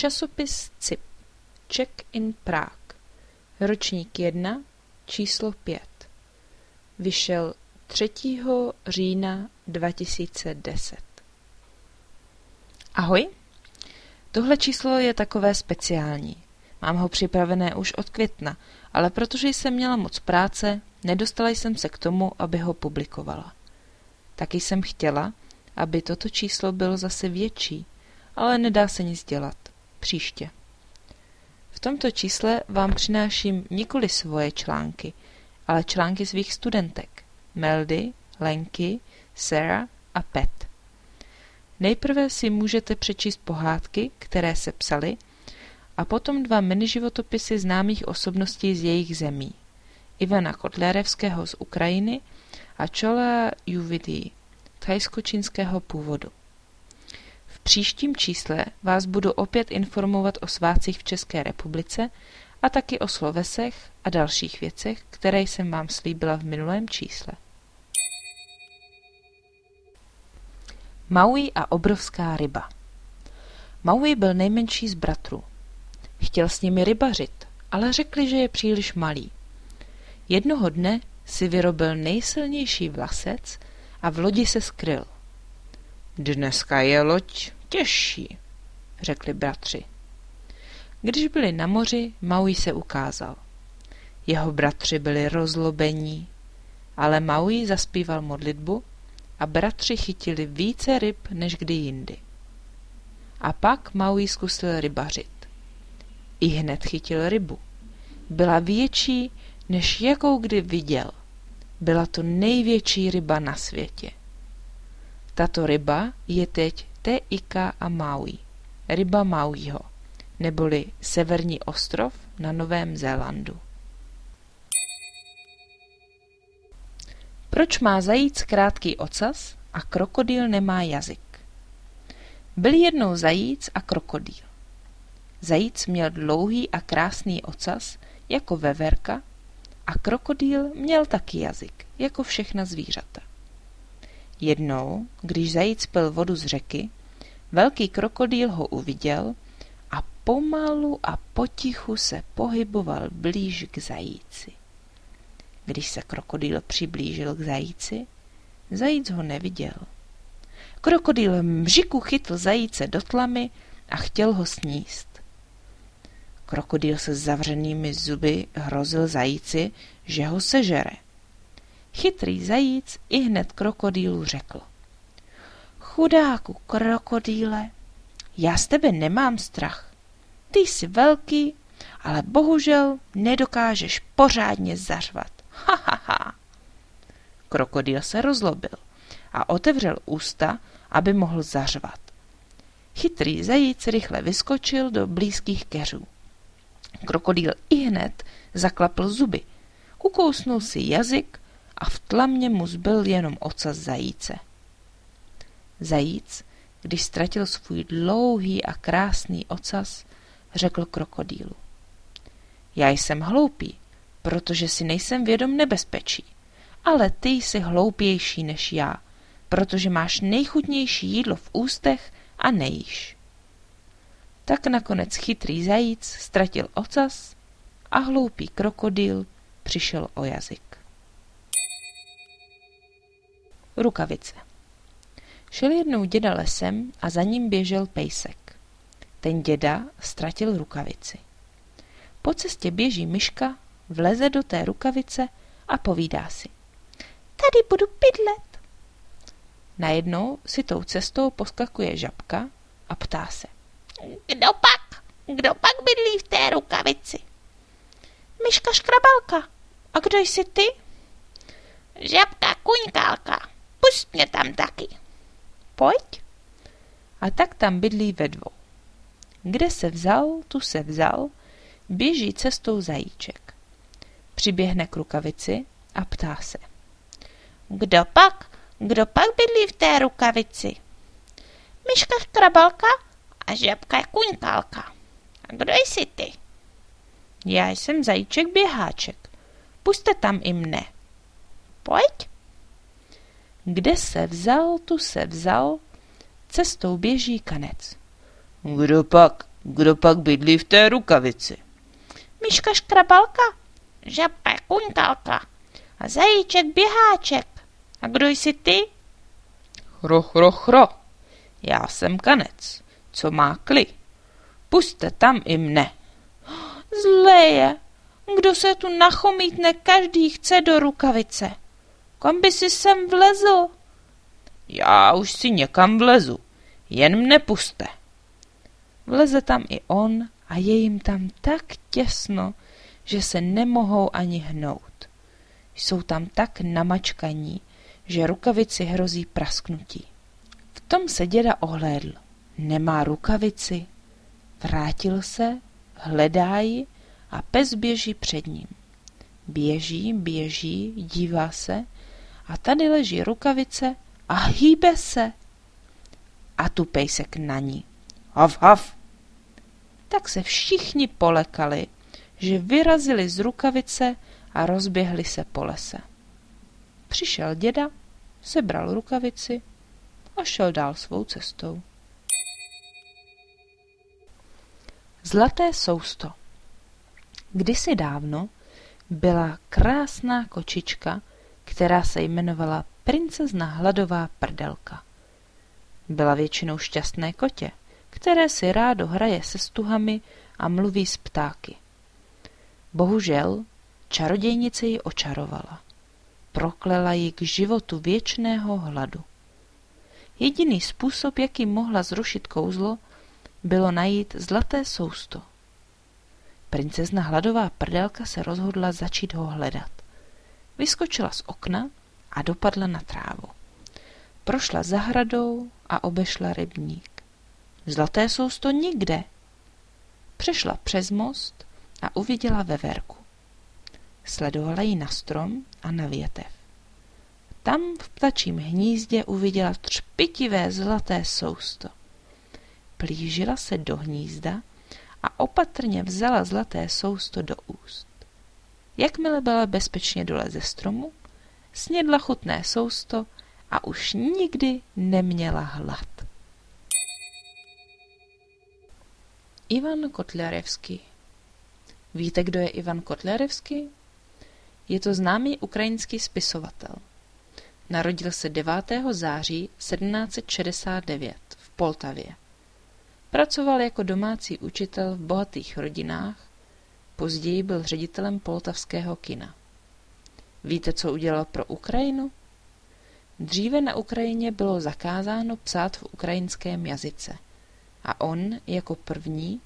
Časopis CIP Czech in Prague Ročník 1 Číslo 5 Vyšel 3. října 2010 Ahoj, tohle číslo je takové speciální. Mám ho připravené už od května, ale protože jsem měla moc práce, nedostala jsem se k tomu, aby ho publikovala. Taky jsem chtěla, aby toto číslo bylo zase větší, ale nedá se nic dělat. Příště. V tomto čísle vám přináším nikoli svoje články, ale články svých studentek. Meldy, Lenky, Sarah a Pet. Nejprve si můžete přečíst pohádky, které se psaly, a potom dva miniživotopisy známých osobností z jejich zemí. Ivana Kotlerevského z Ukrajiny a Chola Juvidí, thajsko-čínského původu. Příštím čísle vás budu opět informovat o svácích v České republice a taky o slovesech a dalších věcech, které jsem vám slíbila v minulém čísle. Maui a obrovská ryba Maui byl nejmenší z bratrů. Chtěl s nimi rybařit, ale řekli, že je příliš malý. Jednoho dne si vyrobil nejsilnější vlasec a v lodi se skryl. Dneska je loď těžší, řekli bratři. Když byli na moři, Maui se ukázal. Jeho bratři byli rozlobení, ale Maui zaspíval modlitbu a bratři chytili více ryb než kdy jindy. A pak Maui zkusil rybařit. I hned chytil rybu. Byla větší, než jakou kdy viděl. Byla to největší ryba na světě. Tato ryba je teď Teika a Maui, ryba Mauiho, neboli severní ostrov na Novém Zélandu. Proč má zajíc krátký ocas a krokodýl nemá jazyk? Byl jednou zajíc a krokodýl. Zajíc měl dlouhý a krásný ocas, jako veverka, a krokodýl měl taky jazyk, jako všechna zvířata. Jednou, když zajíc pil vodu z řeky, velký krokodýl ho uviděl a pomalu a potichu se pohyboval blíž k zajíci. Když se krokodýl přiblížil k zajíci, zajíc ho neviděl. Krokodýl mžiku chytl zajíce do tlamy a chtěl ho sníst. Krokodýl se zavřenými zuby hrozil zajíci, že ho sežere. Chytrý zajíc i hned krokodýlu řekl. Chudáku krokodýle, já z tebe nemám strach. Ty jsi velký, ale bohužel nedokážeš pořádně zařvat. Ha, ha, ha. Krokodýl se rozlobil a otevřel ústa, aby mohl zařvat. Chytrý zajíc rychle vyskočil do blízkých keřů. Krokodýl i hned zaklapl zuby, ukousnul si jazyk a v tlamě mu zbyl jenom ocas zajíce. Zajíc, když ztratil svůj dlouhý a krásný ocas, řekl krokodýlu. Já jsem hloupý, protože si nejsem vědom nebezpečí, ale ty jsi hloupější než já, protože máš nejchutnější jídlo v ústech a nejíš. Tak nakonec chytrý zajíc ztratil ocas a hloupý krokodýl přišel o jazyk. Rukavice Šel jednou děda lesem a za ním běžel pejsek. Ten děda ztratil rukavici. Po cestě běží myška, vleze do té rukavice a povídá si. Tady budu bydlet. Najednou si tou cestou poskakuje žabka a ptá se. Kdo pak? Kdo pak bydlí v té rukavici? Myška škrabalka. A kdo jsi ty? Žabka kuňkálka. Pust mě tam taky. Pojď. A tak tam bydlí ve dvou. Kde se vzal, tu se vzal, běží cestou zajíček. Přiběhne k rukavici a ptá se. Kdo pak? Kdo pak bydlí v té rukavici? Myška škrabalka a žabka kuňkálka. A kdo jsi ty? Já jsem zajíček běháček. Puste tam i mne. Pojď. Kde se vzal, tu se vzal, cestou běží kanec. Kdo pak, Kdo pak bydlí v té rukavici? Myška škrabalka, žabka kuňkalka a zajíček běháček. A kdo jsi ty? Chro, chro, chro. Já jsem kanec, co má kli. Puste tam i mne. Zlé je. Kdo se tu nachomítne, každý chce do rukavice. Kam by si sem vlezl? Já už si někam vlezu, jen mne puste. Vleze tam i on a je jim tam tak těsno, že se nemohou ani hnout. Jsou tam tak namačkaní, že rukavici hrozí prasknutí. V tom se děda ohlédl. Nemá rukavici. Vrátil se, hledá ji a pes běží před ním. Běží, běží, dívá se a tady leží rukavice a hýbe se. A tu pejsek na ní. Hav, hav. Tak se všichni polekali, že vyrazili z rukavice a rozběhli se po lese. Přišel děda, sebral rukavici a šel dál svou cestou. Zlaté sousto Kdysi dávno byla krásná kočička, která se jmenovala princezna hladová prdelka. Byla většinou šťastné kotě, které si rádo hraje se stuhami a mluví s ptáky. Bohužel čarodějnice ji očarovala. Proklela ji k životu věčného hladu. Jediný způsob, jaký mohla zrušit kouzlo, bylo najít zlaté sousto. Princezna hladová prdelka se rozhodla začít ho hledat. Vyskočila z okna a dopadla na trávu. Prošla zahradou a obešla rybník. Zlaté sousto nikde. Přešla přes most a uviděla veverku. Sledovala ji na strom a na větev. Tam v ptačím hnízdě uviděla třpitivé zlaté sousto. Plížila se do hnízda a opatrně vzala zlaté sousto do úst. Jakmile byla bezpečně dole ze stromu, snědla chutné sousto a už nikdy neměla hlad. Ivan Kotlarevský Víte, kdo je Ivan Kotlarevský? Je to známý ukrajinský spisovatel. Narodil se 9. září 1769 v Poltavě. Pracoval jako domácí učitel v bohatých rodinách, později byl ředitelem poltavského kina. Víte, co udělal pro Ukrajinu? Dříve na Ukrajině bylo zakázáno psát v ukrajinském jazyce a on jako první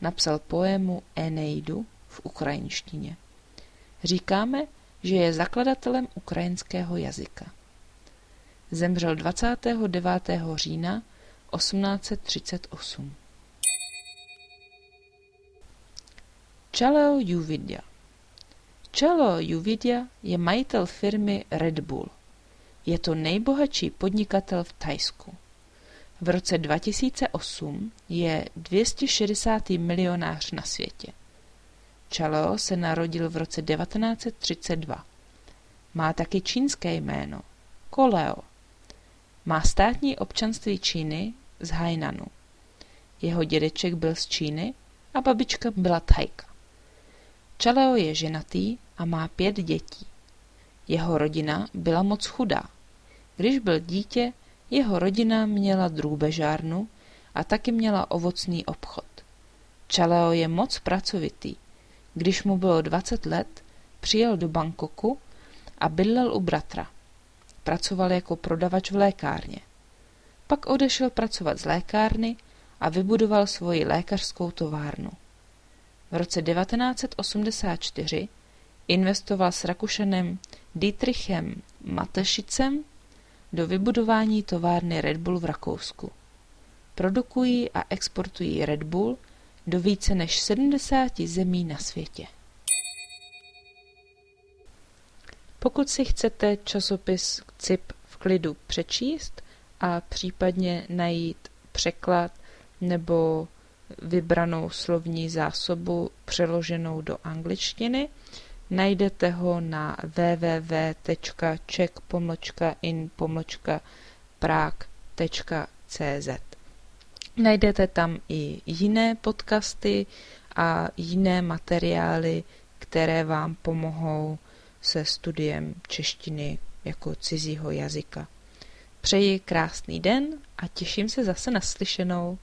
napsal poému Eneidu v ukrajinštině. Říkáme, že je zakladatelem ukrajinského jazyka. Zemřel 29. října 1838. Čaleo Juvidya Čalo Juvidya je majitel firmy Red Bull. Je to nejbohatší podnikatel v Tajsku. V roce 2008 je 260. milionář na světě. Čalo se narodil v roce 1932. Má taky čínské jméno Koleo. Má státní občanství Číny z Hainanu. Jeho dědeček byl z Číny a babička byla Tajka. Čaleo je ženatý a má pět dětí. Jeho rodina byla moc chudá. Když byl dítě, jeho rodina měla drůbežárnu a taky měla ovocný obchod. Čaleo je moc pracovitý. Když mu bylo 20 let, přijel do Bangkoku a bydlel u bratra. Pracoval jako prodavač v lékárně. Pak odešel pracovat z lékárny a vybudoval svoji lékařskou továrnu. V roce 1984 investoval s Rakušanem Dietrichem Matešicem do vybudování továrny Red Bull v Rakousku. Produkují a exportují Red Bull do více než 70 zemí na světě. Pokud si chcete časopis CIP v klidu přečíst a případně najít překlad nebo vybranou slovní zásobu přeloženou do angličtiny, najdete ho na www.czech-in-prague.cz. Najdete tam i jiné podcasty a jiné materiály, které vám pomohou se studiem češtiny jako cizího jazyka. Přeji krásný den a těším se zase na slyšenou.